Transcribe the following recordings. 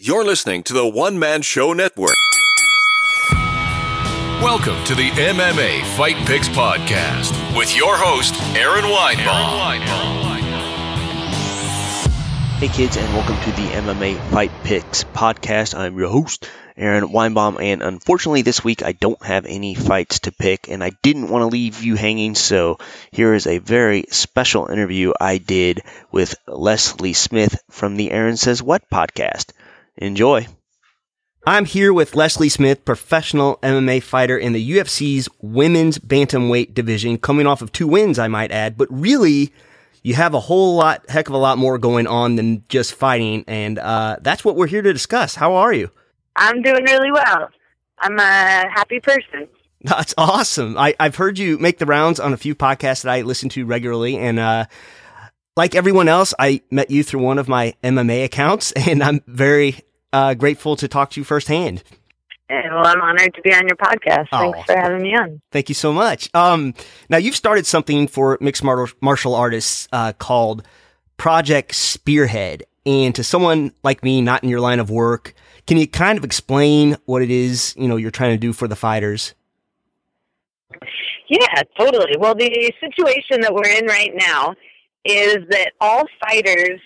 You're listening to the One Man Show Network. Welcome to the MMA Fight Picks Podcast with your host, Aaron Weinbaum. Hey kids, and welcome to the MMA Fight Picks Podcast. I'm your host, Aaron Weinbaum, and unfortunately this week I don't have any fights to pick, and I didn't want to leave you hanging, so here is a very special interview I did with Leslie Smith from the Aaron Says What podcast. Enjoy. I'm here with Leslie Smith, professional MMA fighter in the UFC's women's bantamweight division, coming off of two wins, I might add. But really, you have a whole lot, heck of a lot more going on than just fighting, and uh, that's what we're here to discuss. How are you? I'm doing really well. I'm a happy person. That's awesome. I, I've heard you make the rounds on a few podcasts that I listen to regularly, and uh, like everyone else, I met you through one of my MMA accounts, and I'm very uh, grateful to talk to you firsthand. Well, I'm honored to be on your podcast. Thanks Oh. for having me on. Thank you so much. Um, now you've started something for mixed martial, martial artists uh, called Project Spearhead, and to someone like me, not in your line of work, can you kind of explain what it is you know you're trying to do for the fighters? Yeah, totally. Well, the situation that we're in right now is that all fighters,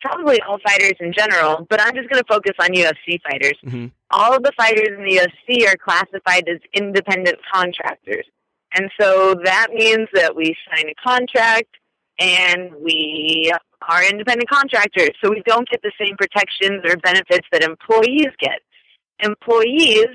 probably all fighters in general, but I'm just going to focus on UFC fighters. Mhm. All of the fighters in the UFC are classified as independent contractors. And so that means that we sign a contract and we are independent contractors. So we don't get the same protections or benefits that employees get. Employees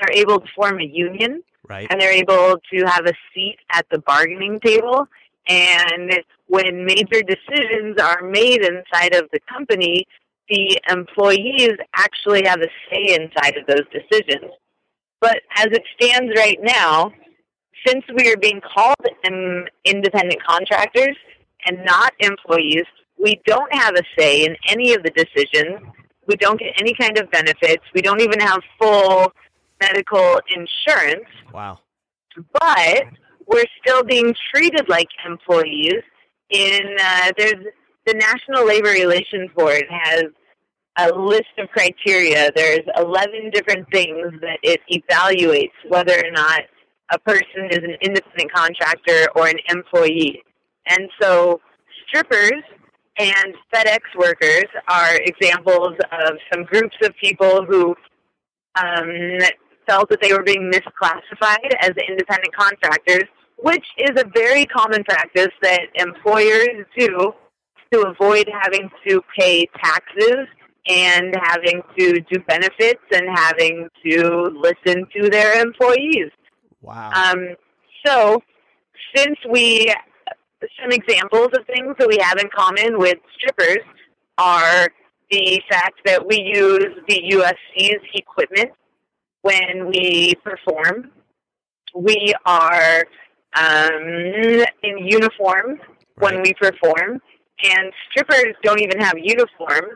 are able to form a union Right. and they're able to have a seat at the bargaining table. And when major decisions are made inside of the company, the employees actually have a say inside of those decisions. But as it stands right now, since we are being called um, independent contractors and not employees, we don't have a say in any of the decisions. We don't get any kind of benefits. We don't even have full medical insurance Wow. but we're still being treated like employees. In uh, there's the National Labor Relations Board has a list of criteria. There's 11 different things that it evaluates whether or not a person is an independent contractor or an employee. And so strippers and FedEx workers are examples of some groups of people who um, felt that they were being misclassified as independent contractors, which is a very common practice that employers do to avoid having to pay taxes and having to do benefits and having to listen to their employees. Wow. Um, so, since we, some examples of things that we have in common with strippers are the fact that we use the UFC's equipment when we perform. We are um, in uniform when we perform, and strippers don't even have uniforms.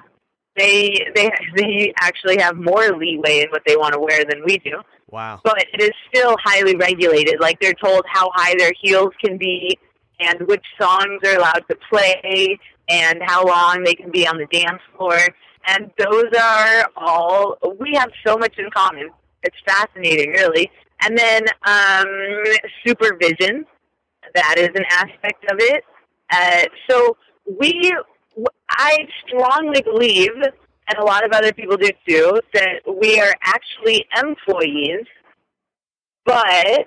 They they they actually have more leeway in what they want to wear than we do wow. but it is still highly regulated. Like they're told how high their heels can be and which songs are allowed to play and how long they can be on the dance floor. And those are all, we have so much in common. It's fascinating, really. And then um, supervision, that is an aspect of it. Uh, so we, I strongly believe, and a lot of other people do too, that we are actually employees, but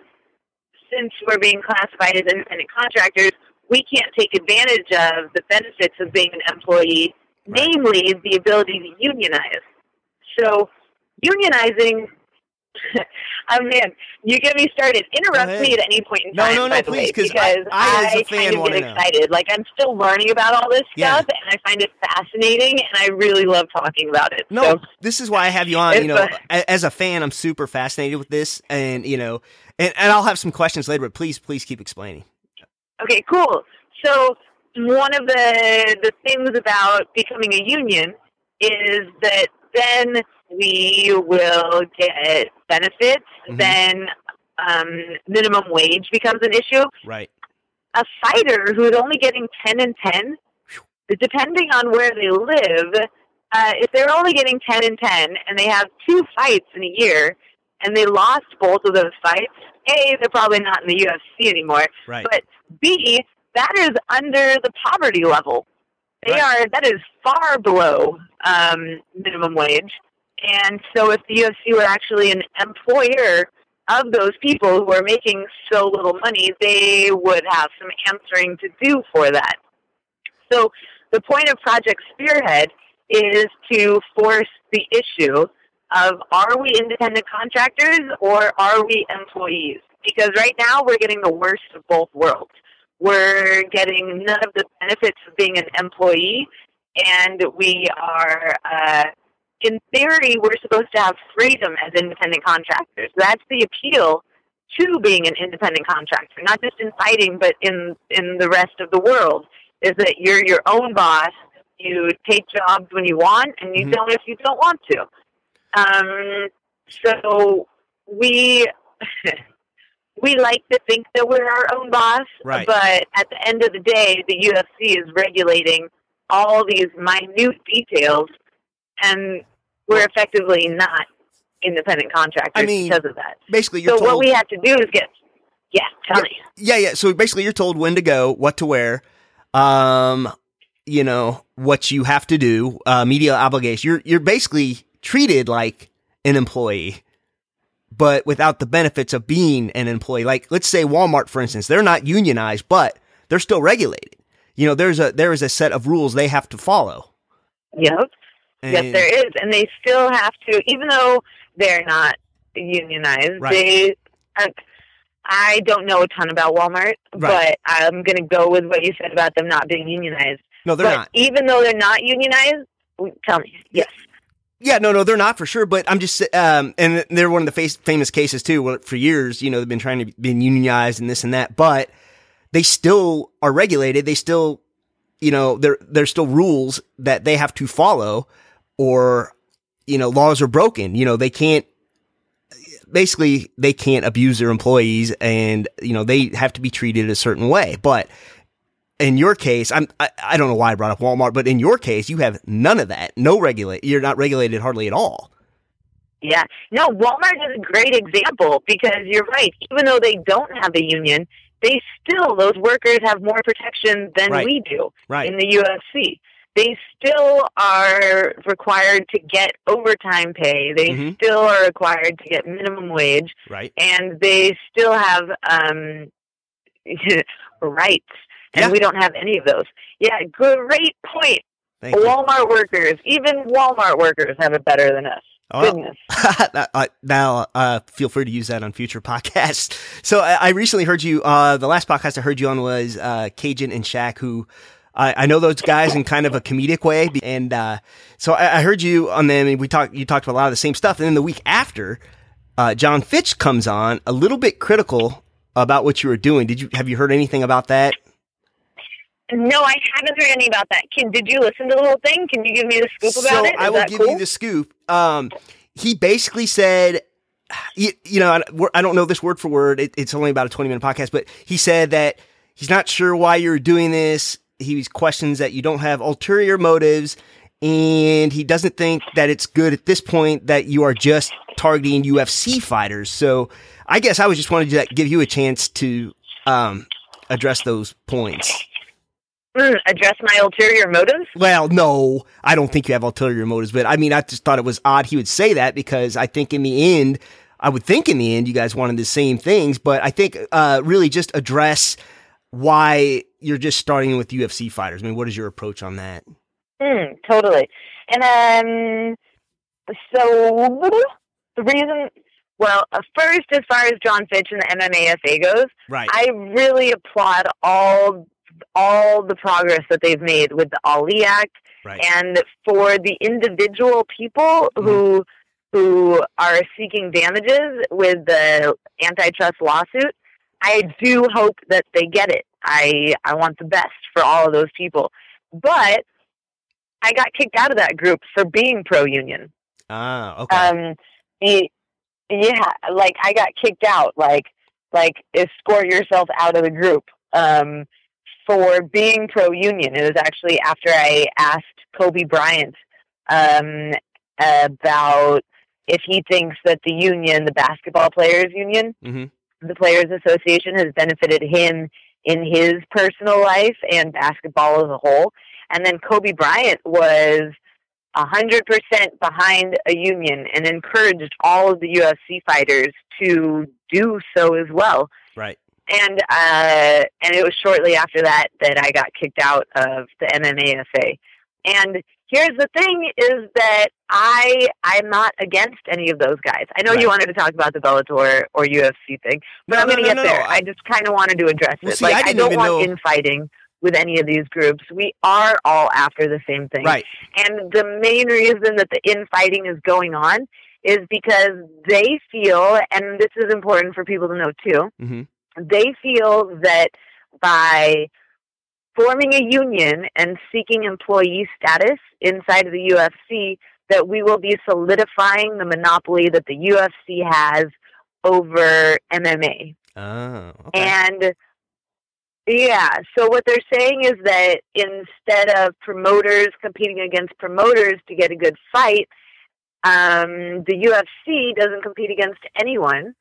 since we're being classified as independent contractors, we can't take advantage of the benefits of being an employee, namely the ability to unionize. So, unionizing. oh man, you get me started. Interrupt me at any point in time. no, no, by please, way, 'cause I- because I, as a fan, kind of get know. excited. Like I'm still learning about all this Yeah. stuff, and I find it fascinating, and I really love talking about it. No, So, this is why I have you on. You know, a- as a fan, I'm super fascinated with this, and you know, and, and I'll have some questions later. But please, please keep explaining. Okay, cool. So one of the the things about becoming a union is that then we will get benefits. Mhm. Then um, minimum wage becomes an issue. Right. A fighter who's only getting ten and ten, depending on where they live, uh, if they're only getting 10 and 10 and they have two fights in a year and they lost both of those fights, A, they're probably not in the UFC anymore. Right. But B, that is under the poverty level. They Right. are, that is far below um, minimum wage. And so if the UFC were actually an employer of those people who are making so little money, they would have some answering to do for that. So the point of Project Spearhead is to force the issue of are we independent contractors or are we employees? Because right now we're getting the worst of both worlds. We're getting none of the benefits of being an employee, and we are, uh, in theory, we're supposed to have freedom as independent contractors. That's the appeal to being an independent contractor, not just in fighting, but in in the rest of the world. Is that you're your own boss? You take jobs when you want, and you Mhm. don't if you don't want to. Um, so we we like to think that we're our own boss, Right. but at the end of the day, the UFC is regulating all these minute details, and we're effectively not independent contractors I mean, because of that. Basically, you're So told. what we have to do is get yeah, tell me. yeah, yeah. So basically, you're told when to go, what to wear, um, you know, what you have to do, uh, media obligation. You're you're basically treated like an employee, but without the benefits of being an employee. Like, let's say Walmart, for instance, they're not unionized, but they're still regulated. You know, there's a there is a set of rules they have to follow. Yep. And, Yes, there is, and they still have to, even though they're not unionized. Right. They, uh, I don't know a ton about Walmart, Right. but I'm going to go with what you said about them not being unionized. No, they're but not. even though they're not unionized, tell me, yes, Yeah, no, no, they're not for sure. But I'm just, um, and they're one of the face, famous cases too. Where for years, you know, they've been trying to be unionized and this and that, but they still are regulated. They still, you know, there there's still rules that they have to follow, or you know, laws are broken. You know, they can't. Basically, they can't abuse their employees, and you know they have to be treated a certain way. But in your case, I'm I, I don't know why I brought up Walmart, but in your case, you have none of that. No regulate. You're not regulated hardly at all. yeah. No, Walmart is a great example because you're right. Even though they don't have a union, they still those workers have more protection than Right. we do. Right. in the UFC. They still are required to get overtime pay. They Mhm. still are required to get minimum wage, right. and they still have um, rights. And Yeah. we don't have any of those. Yeah, great point. Thank you. Walmart workers, even Walmart workers, have it better than us. Oh. Goodness. Uh, now, uh, feel free to use that on future podcasts. So I, I recently heard you, uh, the last podcast I heard you on was, uh, Kajan and Shaq, who I, I know those guys in kind of a comedic way. And, uh, so I, I heard you on them and we talked, you talked about a lot of the same stuff. And then the week after, uh, Jon Fitch comes on a little bit critical about what you were doing. Did you, have you heard anything about that? No, I haven't heard any about that. Can did you listen to the whole thing? Can you give me the scoop about it so? Is I will give cool? you the scoop. Um, he basically said, you, you know, I, I don't know this word for word. It, it's only about a 20 minute podcast, but he said that he's not sure why you're doing this. He questions that you don't have ulterior motives and he doesn't think that it's good at this point that you are just targeting UFC fighters. So I guess I was just wanted to give you a chance to, um, address those points. Mm, address my ulterior motives. Well, no, I don't think you have ulterior motives, but I mean, I just thought it was odd he would say that because I think in the end, I would think in the end you guys wanted the same things, but I think uh, really just address why you're just starting with UFC fighters. I mean, what is your approach on that? Mm, totally. And um, so the reason, well, uh, first, as far as Jon Fitch and the MMAFA goes, Right. I really applaud all all the progress that they've made with the Ali Act, right. and for the individual people who who are seeking damages with the antitrust lawsuit. I do hope that they get it. I I want the best for all of those people, but I got kicked out of that group for being pro union. ah, okay. Um, y- yeah, like I got kicked out. Like, like escort yourself out of the group um, for being pro union. It was actually after I asked Kobe Bryant um, about if he thinks that the union, the basketball players union, hmm the Players Association, has benefited him in his personal life and basketball as a whole. And then Kobe Bryant was a 100% behind a union and encouraged all of the UFC fighters to do so as well. Right. And uh, and it was shortly after that that I got kicked out of the MMAFA. And here's the thing: is that I I'm not against any of those guys. I know Right. you wanted to talk about the Bellator or UFC thing, but No, I'm going to no, get no, there. I- I, just kind of wanted to address Well, it. see, like I I, don't want know- infighting with any of these groups. We are all after the same thing. Right. And the main reason that the infighting is going on is because they feel, and this is important for people to know too, hmm they feel that by forming a union and seeking employee status inside of the UFC, that we will be solidifying the monopoly that the UFC has over MMA. Oh. Okay. And yeah, so what they're saying is that instead of promoters competing against promoters to get a good fight, um, the UFC doesn't compete against anyone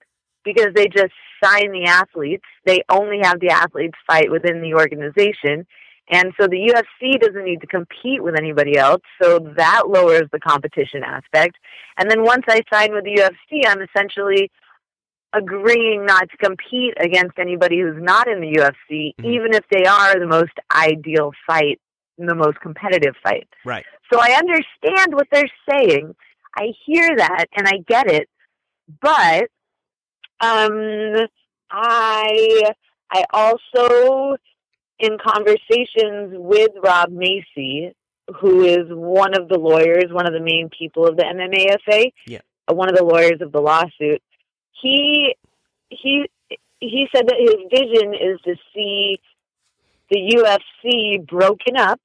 because they just sign the athletes. They only have the athletes fight within the organization. And so the UFC doesn't need to compete with anybody else, so that lowers the competition aspect. And then once I sign with the UFC, I'm essentially agreeing not to compete against anybody who's not in the UFC, Mhm. even if they are the most ideal fight, the most competitive fight. right. So I understand what they're saying. I hear that and I get it. But um I I also in conversations with Rob Maysey, who is one of the lawyers, one of the main people of the MMAFA, Yeah. one of the lawyers of the lawsuit, he he he said that his vision is to see the UFC broken up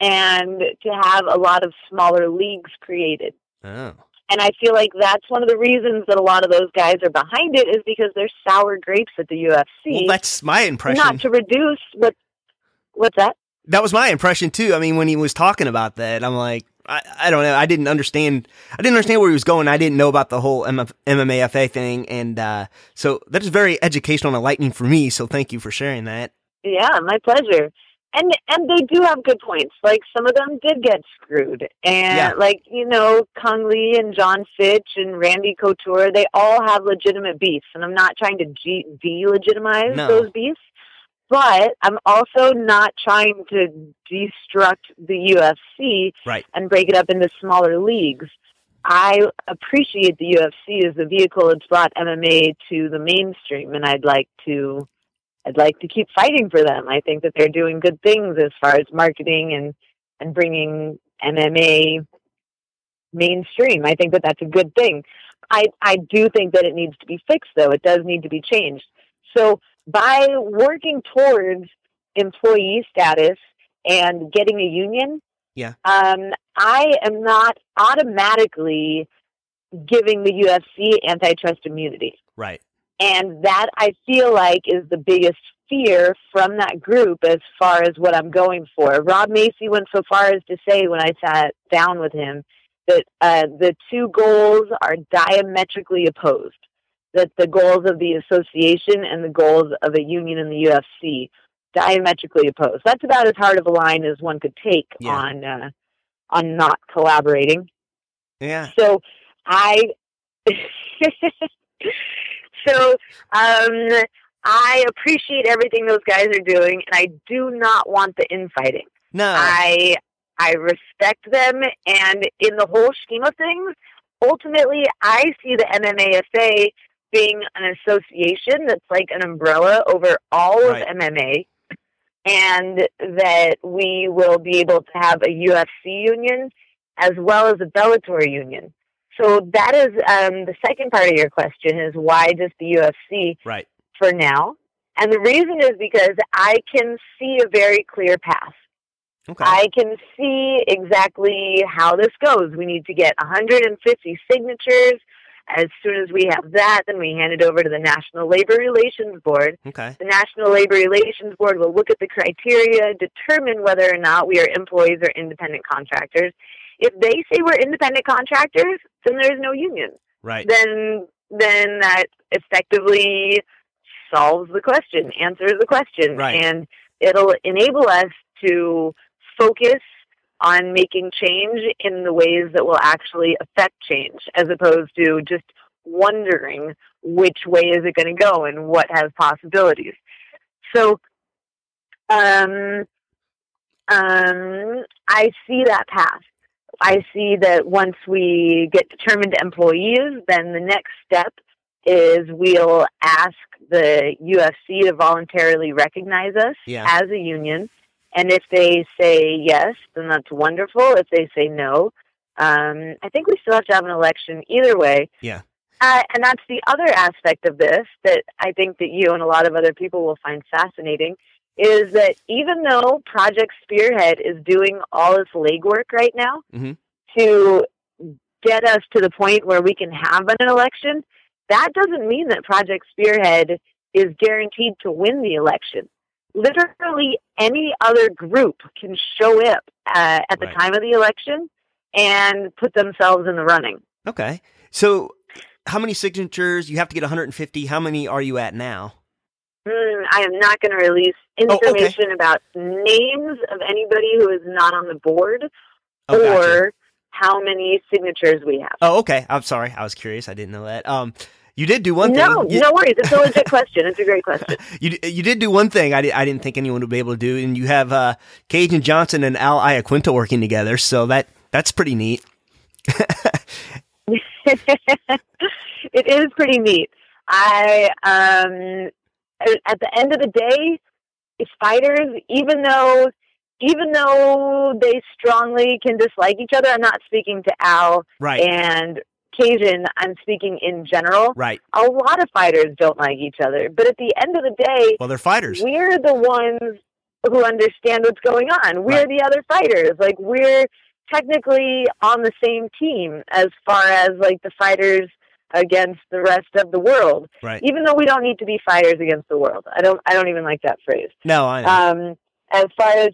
and to have a lot of smaller leagues created. Oh. And I feel like that's one of the reasons that a lot of those guys are behind it is because they're sour grapes at the UFC. Well, that's my impression. not to reduce what what's that? that was my impression too. I mean, when he was talking about that, I'm like, I, I don't know. I didn't understand. I didn't understand where he was going. I didn't know about the whole MF, MMAFA thing, and uh, so that is very educational and enlightening for me. So thank you for sharing that. Yeah, my pleasure. And and they do have good points. Like some of them did get screwed, and Yeah. like you know, Cung Le and Jon Fitch and Randy Couture, they all have legitimate beefs. And I'm not trying to G- delegitimize No. those beefs, but I'm also not trying to destruct the UFC Right. and break it up into smaller leagues. I appreciate the UFC as the vehicle it's brought MMA to the mainstream, and I'd like to I'd like to keep fighting for them. I think that they're doing good things as far as marketing and and bringing MMA mainstream. I think that that's a good thing. I I do think that it needs to be fixed though. It does need to be changed. So by working towards employee status and getting a union, Yeah. um, I am not automatically giving the UFC antitrust immunity. Right. And that I feel like is the biggest fear from that group as far as what I'm going for. Rob Maysey went so far as to say when I sat down with him that uh, the two goals are diametrically opposed. That the goals of the association and the goals of a union in the UFC diametrically opposed. That's about as hard of a line as one could take Yeah. on uh, on not collaborating. Yeah. So I so um I appreciate everything those guys are doing and I do not want the infighting. No. I I respect them and in the whole scheme of things, ultimately I see the MMAFA being an association that's like an umbrella over all Right. of MMA and that we will be able to have a UFC union as well as a Bellator union. So that is um, the second part of your question is why just the UFC right. for now? And the reason is because I can see a very clear path. Okay. I can see exactly how this goes. We need to get 150 signatures. As soon as we have that, then we hand it over to the National Labor Relations Board. okay. The National Labor Relations Board will look at the criteria, determine whether or not we are employees or independent contractors. If they say we're independent contractors, then there's no union. Right. Then then that effectively solves the question, answers the question, Right. and it'll enable us to focus on making change in the ways that will actually affect change, as opposed to just wondering which way is it going to go and what has possibilities. So, um, um, I see that path. I see that once we get determined employees, then the next step is we'll ask the UFC to voluntarily recognize us Yeah. as a union. And if they say yes, then that's wonderful. If they say no, um, I think we still have to have an election either way. Yeah. Uh, and that's the other aspect of this that I think that you and a lot of other people will find fascinating is that even though Project Spearhead is doing all this legwork right now Mhm. to get us to the point where we can have an election, that doesn't mean that Project Spearhead is guaranteed to win the election. Literally any other group can show up uh, at the Right. time of the election and put themselves in the running. Okay. So, how many signatures? You have to get 150. How many are you at now? Mm, I am not going to release Oh, okay. information about names of anybody who is not on the board Oh, or gotcha. how many signatures we have. Oh, okay. I'm sorry. I was curious. I didn't know that. Um, you did do one no, thing. You, no worries. It's a legit question. It's a great question. you you did do one thing. I, di- I didn't think anyone would be able to do, and you have uh, Kajan Johnson and Al Iaquinta working together. So that that's pretty neat. it is pretty neat. I um at the end of the day, fighters, even though even though they strongly can dislike each other, I'm not speaking to Al Right. and Kajan, I'm speaking in general. right. A lot of fighters don't like each other, but at the end of the day, Well, they're fighters. we're the ones who understand what's going on. We're Right. the other fighters. Like we're technically on the same team as far as like the fighters against the rest of the world. Right. Even though we don't need to be fighters against the world. I don't I don't even like that phrase. No, I know. Um as far as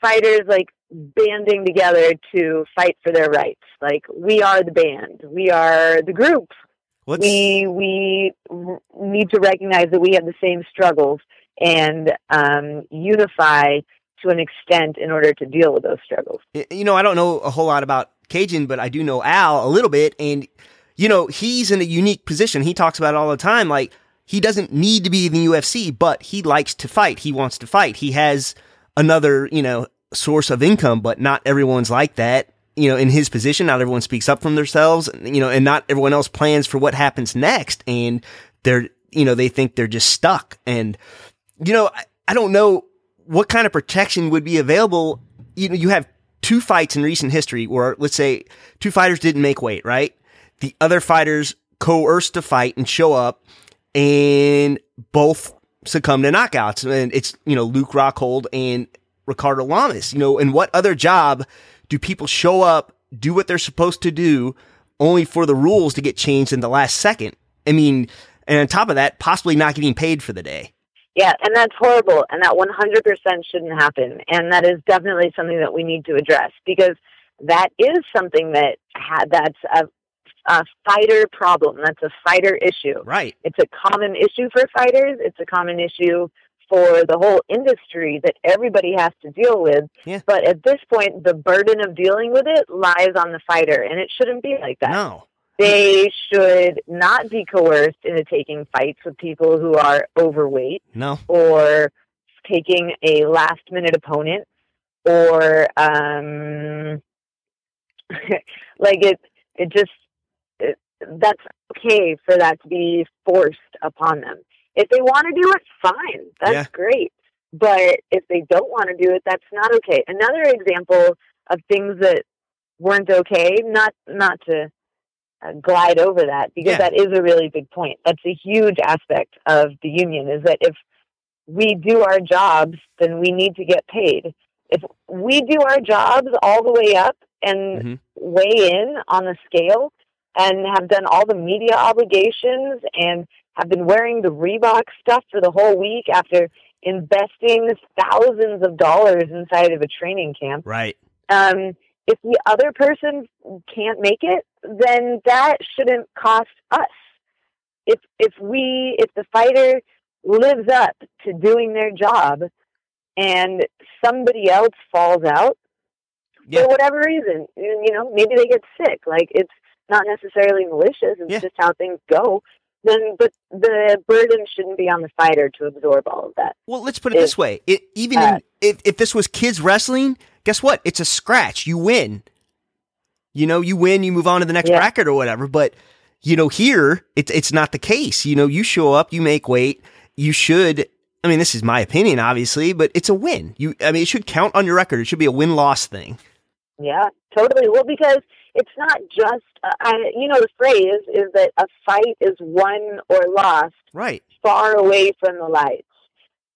fighters like banding together to fight for their rights. Like we are the band. We are the group What's we we need to recognize that we have the same struggles and um, unify to an extent in order to deal with those struggles. You know, I don't know a whole lot about Kajan, but I do know Al a little bit. And, you know, he's in a unique position. He talks about it all the time. Like, he doesn't need to be in the UFC, but he likes to fight. He wants to fight. He has another, you know, source of income, but not everyone's like that. You know, in his position, not everyone speaks up from themselves, you know, and not everyone else plans for what happens next. And they're, you know, they think they're just stuck. And, you know, I, I don't know what kind of protection would be available. You know, you have two fights in recent history where, let's say, two fighters didn't make weight, right? The other fighters coerced to fight and show up, and both succumb to knockouts. And it's, you know, Luke Rockhold and Ricardo Lamas. You know, and what other job do people show up, do what they're supposed to do, only for the rules to get changed in the last second? I mean, and on top of that, possibly not getting paid for the day. Yeah, and that's horrible, and that 100% shouldn't happen. And that is definitely something that we need to address because that is something that ha- that's a, a fighter problem. That's a fighter issue. Right. It's a common issue for fighters. It's a common issue for the whole industry that everybody has to deal with. Yeah. But at this point, the burden of dealing with it lies on the fighter, and it shouldn't be like that. No. They should not be coerced into taking fights with people who are overweight No. or taking a last minute opponent or um like it it just that's okay for that to be forced upon them if they want to do it fine that's Yeah. great but if they don't want to do it that's not okay another example of things that weren't okay not not to uh, glide over that because Yeah. that is a really big point that's a huge aspect of the union is that if we do our jobs, then we need to get paid. If we do our jobs all the way up and Mhm. weigh in on the scale and have done all the media obligations and have been wearing the Reebok stuff for the whole week after investing thousands of dollars inside of a training camp, Right. um, if the other person can't make it, then that shouldn't cost us. If if we if the fighter lives up to doing their job and somebody else falls out Yeah. for whatever reason, you know, maybe they get sick, like it's not necessarily malicious, it's Yeah. just how things go. Then but the burden shouldn't be on the fighter to absorb all of that. Well, let's put it If- this way: it, even uh, in, if if this was kids wrestling, guess what? It's a scratch. You win. You know, you win. You move on to the next Yeah. bracket or whatever. But you know, here it's it's not the case. You know, you show up, you make weight. You should. I mean, this is my opinion, obviously, but it's a win. You, I mean, it should count on your record. It should be a win loss thing. Yeah, totally. Well, because it's not just, uh, I, you know, the phrase is that a fight is won or lost Right. far away from the lights,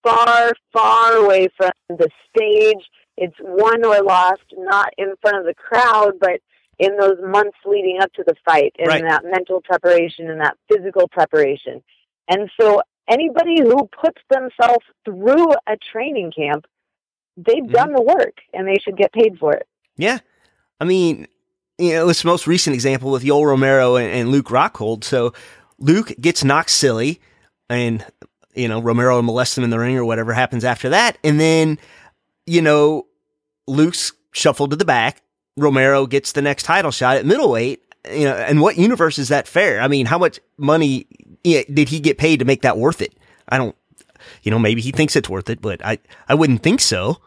far, far away from the stage. It's won or lost not in front of the crowd, but in those months leading up to the fight, in Right. that mental preparation and that physical preparation. And so anybody who puts themselves through a training camp, they've Mhm. done the work and they should get paid for it. Yeah. I mean, you know, most recent example with Yoel Romero and, and Luke Rockhold. So Luke gets knocked silly and, you know, Romero molests him in the ring or whatever happens after that. And then, you know, Luke's shuffled to the back. Romero gets the next title shot at middleweight. You know, and what universe is that fair? I mean, how much money did he get paid to make that worth it? I don't, you know, maybe he thinks it's worth it, but I, I wouldn't think so.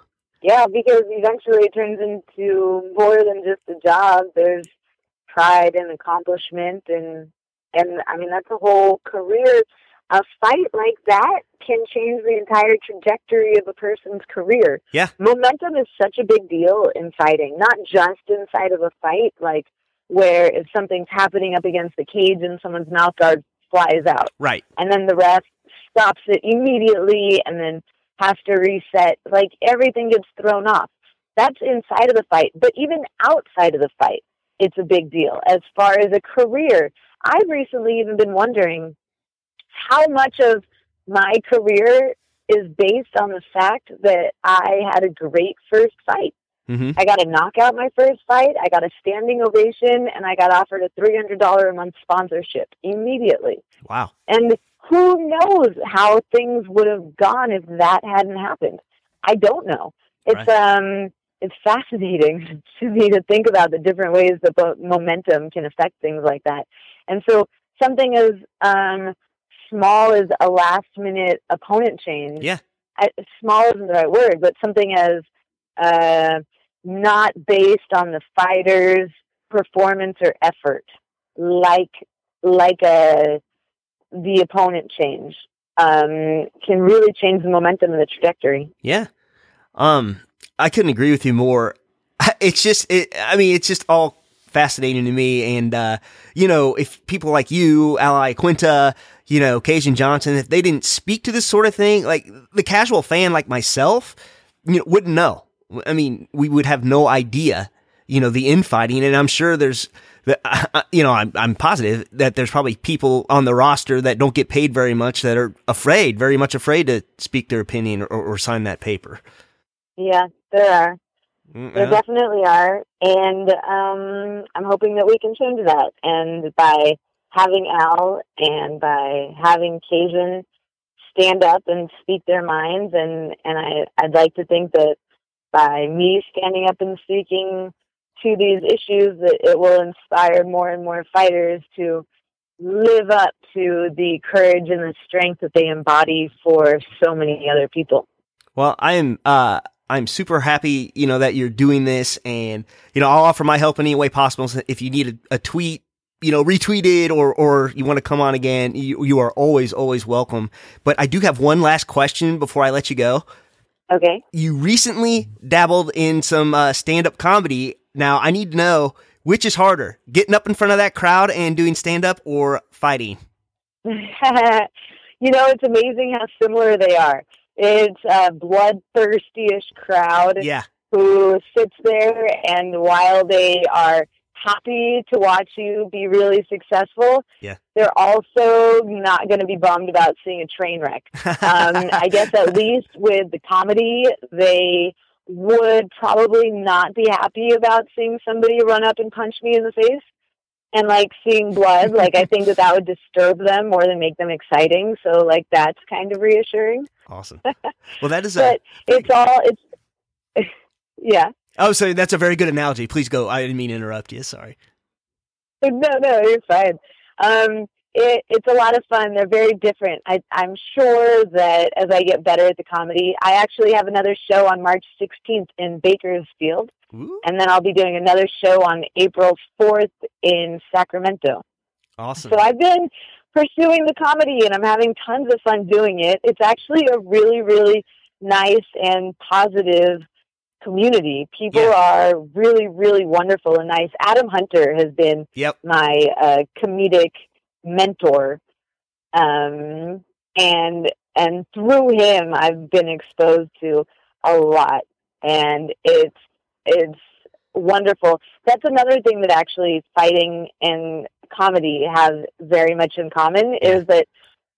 Yeah, because eventually it turns into more than just a job. There's pride and accomplishment, and and I mean that's a whole career. A fight like that can change the entire trajectory of a person's career. Yeah. momentum is such a big deal in fighting, not just inside of a fight, like where if something's happening up against the cage and someone's mouth guard flies out Right. and then the ref stops it immediately and then has to reset. Like everything gets thrown off. That's inside of the fight. But even outside of the fight, it's a big deal. As far as a career, I've recently even been wondering how much of my career is based on the fact that I had a great first fight. Mm-hmm. I got a knockout my first fight, I got a standing ovation, and I got offered a $300 a month sponsorship immediately. Wow. And who knows how things would have gone if that hadn't happened? I don't know. It's um it's fascinating to me to think about the different ways that momentum can affect things like that. And so something as um small as a last minute opponent change. Yeah. I, small isn't the right word, but something as uh not based on the fighter's performance or effort, like like a the opponent change um, can really change the momentum and the trajectory. Yeah. Um, I couldn't agree with you more. It's just, it, I mean, it's just all fascinating to me. And, uh, you know, if people like you, Al Iaquinta, you know, Kajan Johnson, if they didn't speak to this sort of thing, like the casual fan like myself, you know, wouldn't know. I mean, we would have no idea, you know, the infighting. And I'm sure there's, the- you know, I'm, I'm positive that there's probably people on the roster that don't get paid very much that are afraid, very much afraid to speak their opinion or, or sign that paper. Yeah, there are. Mm, There definitely are. And um, I'm hoping that we can change that. And by having Al and by having Kajan stand up and speak their minds, and, and I, I'd like to think that by me standing up and speaking to these issues, that it will inspire more and more fighters to live up to the courage and the strength that they embody for so many other people. Well, I am uh I'm super happy, you know, that you're doing this and you know, I'll offer my help in any way possible. So if you need a, a tweet, you know, retweeted or or you want to come on again, you you are always always welcome. But I do have one last question before I let you go. Okay. You recently dabbled in some uh, stand-up comedy. Now, I need to know which is harder, getting up in front of that crowd and doing stand-up or fighting. you know, it's amazing how similar they are. It's a bloodthirstyish crowd Yeah. who sits there, and while they are happy to watch you be really successful, Yeah. they're also not going to be bummed about seeing a train wreck. Um, I guess at least with the comedy, they would probably not be happy about seeing somebody run up and punch me in the face and like seeing blood. Like i think that that would disturb them more than make them exciting. So like that's kind of reassuring. Awesome. Well that is but a it's all it's yeah. Oh so that's a very good analogy. Please go i didn't mean to interrupt you. Sorry. No no you're fine. Um it, it's a lot of fun. They're very different. I, I'm sure that as I get better at the comedy, I actually have another show on March 16th in Bakersfield. Ooh, And then I'll be doing another show on April 4th in Sacramento. awesome So I've been pursuing the comedy and I'm having tons of fun doing it. It's actually a really, really nice and positive community. People Yeah. are really, really wonderful and nice. Adam Hunter has been yep my uh, comedic mentor, um, and and through him, I've been exposed to a lot, and it's it's wonderful. That's another thing that actually fighting and comedy have very much in common is that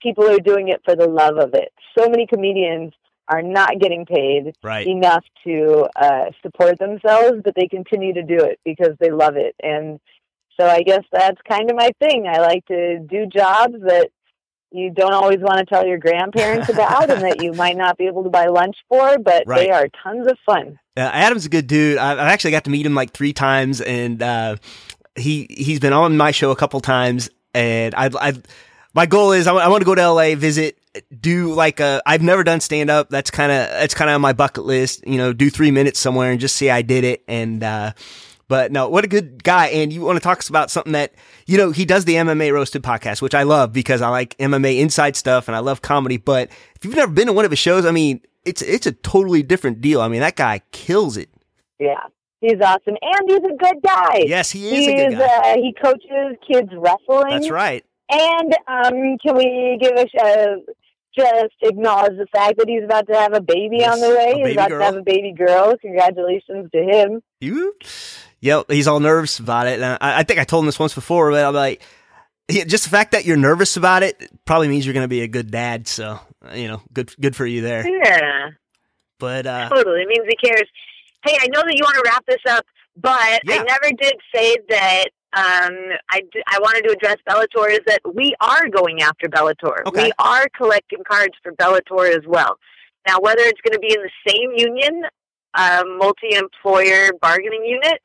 people are doing it for the love of it. So many comedians are not getting paid right enough to uh, support themselves, but they continue to do it because they love it. And so I guess that's kind of my thing. I like to do jobs that you don't always want to tell your grandparents about and that you might not be able to buy lunch for, but Right. they are tons of fun. Uh, Adam's a good dude. I, I've actually got to meet him like three times, and uh, he he's been on my show a couple times. And I, I my goal is I, want to go to LA, visit, do like a. I've never done stand up. That's kind of that's kind of on my bucket list. You know, do three minutes somewhere and just see I did it. And uh, but no, what a good guy. And you want to talk about something that you know he does the MMA roasted podcast, which I love because I like MMA inside stuff and I love comedy. But if you've never been to one of his shows, I mean, it's it's a totally different deal. I mean, that guy kills it. Yeah. He's awesome. And he's a good guy. Yes, he is He a good guy. uh, he coaches kids wrestling. That's right. And um, can we give a uh, just acknowledge the fact that he's about to have a baby Yes, on the way? He's about girl. to have a baby girl. Congratulations to him. You? Yep, he's all nervous about it. And I, I think I told him this once before, but I'm like, yeah, just the fact that you're nervous about it probably means you're going to be a good dad. So, you know, good good for you there. Yeah, But uh, totally. It means he cares. Hey, I know that you want to wrap this up, but Yeah. I never did say that. Um, I, d- I wanted to address Bellator is that we are going after Bellator. Okay. We are collecting cards for Bellator as well. Now, whether it's going to be in the same union, uh, multi-employer bargaining unit,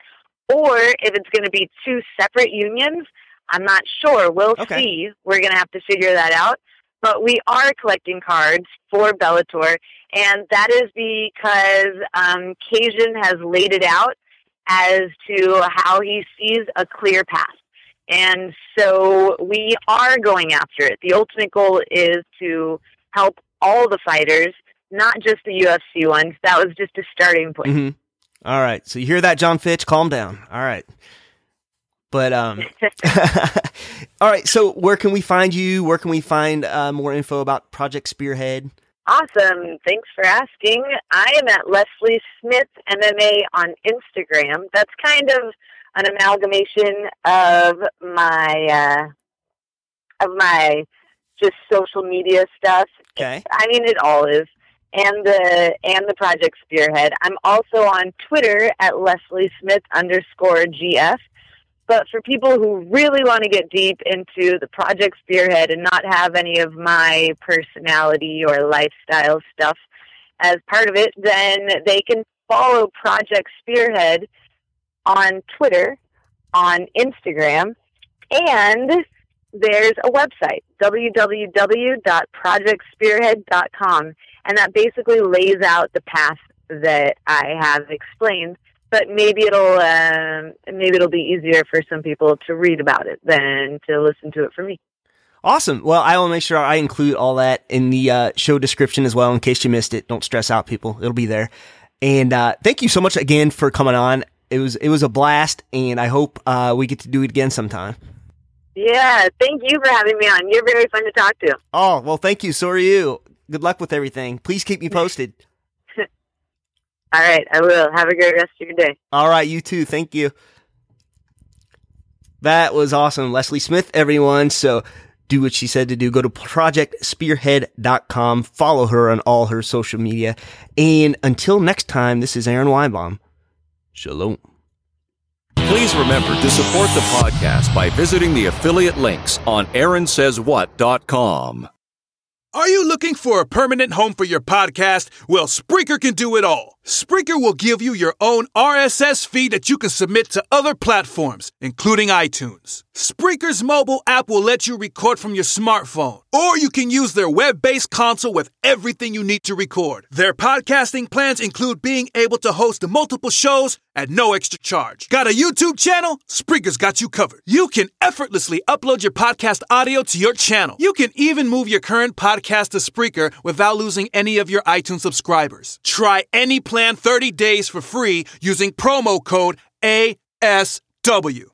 or if it's going to be two separate unions, I'm not sure. We'll Okay. see. We're going to have to figure that out. But we are collecting cards for Bellator, and that is because um, Kajan has laid it out as to how he sees a clear path. And so we are going after it. The ultimate goal is to help all the fighters, not just the UFC ones. That was just a starting point. mhm. All right. So you hear that, Jon Fitch? Calm down. All right. But um, all right. So where can we find you? Where can we find uh, more info about Project Spearhead? Awesome. Thanks for asking. I am at Leslie Smith MMA on Instagram. That's kind of an amalgamation of my uh, of my just social media stuff. Okay. I mean, it all is, and the and the Project Spearhead. I'm also on Twitter at Leslie Smith underscore GF. But for people who really want to get deep into the Project Spearhead and not have any of my personality or lifestyle stuff as part of it, then they can follow Project Spearhead on Twitter, on Instagram, and there's a website, www.projectspearhead.com, and that basically lays out the path that I have explained. But maybe it'll um, maybe it'll be easier for some people to read about it than to listen to it from me. Awesome. Well, I will make sure I include all that in the uh, show description as well in case you missed it. Don't stress out, people. It'll be there. And uh, thank you so much again for coming on. It was it was a blast, and I hope uh, we get to do it again sometime. Yeah, thank you for having me on. You're very fun to talk to. Oh well, thank you. So are you. Good luck with everything. Please keep me posted. All right, I will. Have a great rest of your day. All right, you too. Thank you. That was awesome, Leslie Smith, everyone. So do what she said to do. Go to projectspearhead.com. Follow her on all her social media. And until next time, this is Aaron Weinbaum. Shalom. Please remember to support the podcast by visiting the affiliate links on aaronsayswhat.com. Are you looking for a permanent home for your podcast? Well, Spreaker can do it all. Spreaker will give you your own RSS feed that you can submit to other platforms, including iTunes. Spreaker's mobile app will let you record from your smartphone, or you can use their web based console with everything you need to record. Their podcasting plans include being able to host multiple shows at no extra charge. Got a YouTube channel? Spreaker's got you covered. You can effortlessly upload your podcast audio to your channel. You can even move your current podcast to Spreaker without losing any of your iTunes subscribers. Try any plan 30 days for free using promo code ASW.